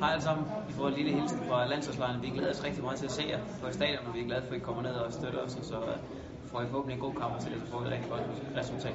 Hej alle sammen. Vi får en lille hilsen fra landsholdslejren. Vi glæder os rigtig meget til at se jer på stadion, og vi er glade for, at I kommer ned og støtter os, og så øh, får I forhåbentlig en god kamp og så får vi et rigtig godt resultat.